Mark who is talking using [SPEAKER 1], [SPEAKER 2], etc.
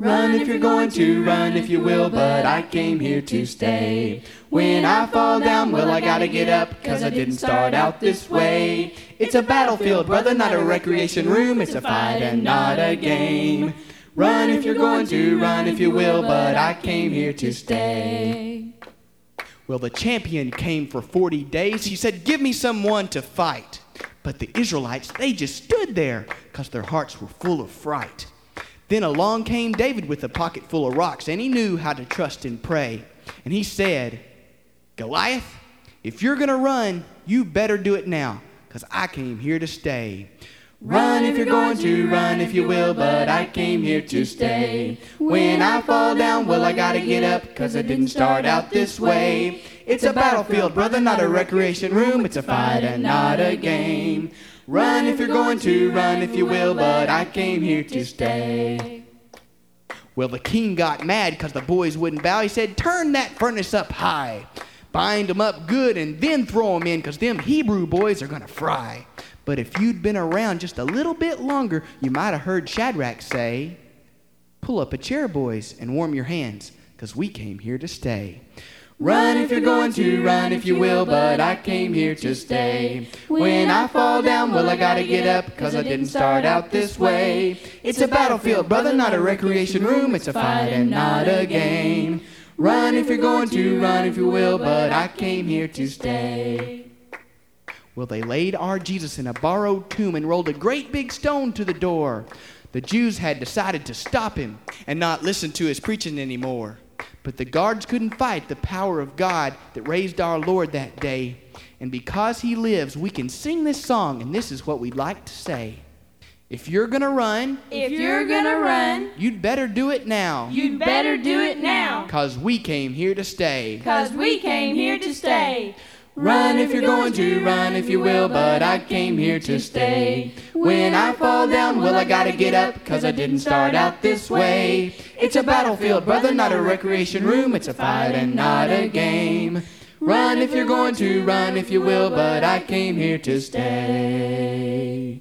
[SPEAKER 1] Run if you're going to, run if you will, but I came here to stay. When I fall down, well, I gotta get up, cause I didn't start out this way. It's a battlefield, brother, not a recreation room. It's a fight and not a game. Run if you're going to, run if you will, but I came here to stay.
[SPEAKER 2] Well, the champion came for 40 days. He said, Give me someone to fight. But the Israelites, they just stood there because their hearts were full of fright. Then along came David with a pocket full of rocks, and he knew how to trust and pray. And he said, Goliath, if you're going to run, you better do it now, because I came here to stay.
[SPEAKER 1] Run if you're going to, run if you will, but I came here to stay. When I fall down, well, I gotta get up, cause I didn't start out this way. It's a battlefield, brother, not a recreation room. It's a fight and not a game. Run if you're going to, run if you will, but I came here to stay.
[SPEAKER 2] Well, the king got mad because the boys wouldn't bow. He said, Turn that furnace up high, bind them up good, and then throw them in because them Hebrew boys are going to fry. But if you'd been around just a little bit longer, you might have heard Shadrach say, Pull up a chair, boys, and warm your hands because we came here to stay.
[SPEAKER 1] Run if you're going to, run if you will, but I came here to stay. When I fall down, well, I gotta get up, cause I didn't start out this way. It's a battlefield, brother, not a recreation room. It's a fight and not a game. Run if you're going to, run if you will, but I came here to stay.
[SPEAKER 2] Well, they laid our Jesus in a borrowed tomb and rolled a great big stone to the door. The Jews had decided to stop him and not listen to his preaching anymore. But the guards couldn't fight the power of God that raised our Lord that day. And because he lives, we can sing this song, and this is what we'd like to say. If you're gonna run,
[SPEAKER 3] If you're gonna run,
[SPEAKER 2] you'd better do it now.
[SPEAKER 3] you'd better do it now.
[SPEAKER 2] Cause we came here to stay.
[SPEAKER 3] Cause we came here to stay.
[SPEAKER 1] Run if you're going to, run if you will, but I came here to stay. When I fall down, well, I gotta get up, cause I didn't start out this way. It's a battlefield, brother, not a recreation room. It's a fight and not a game. Run if you're going to, run if you will, but I came here to stay.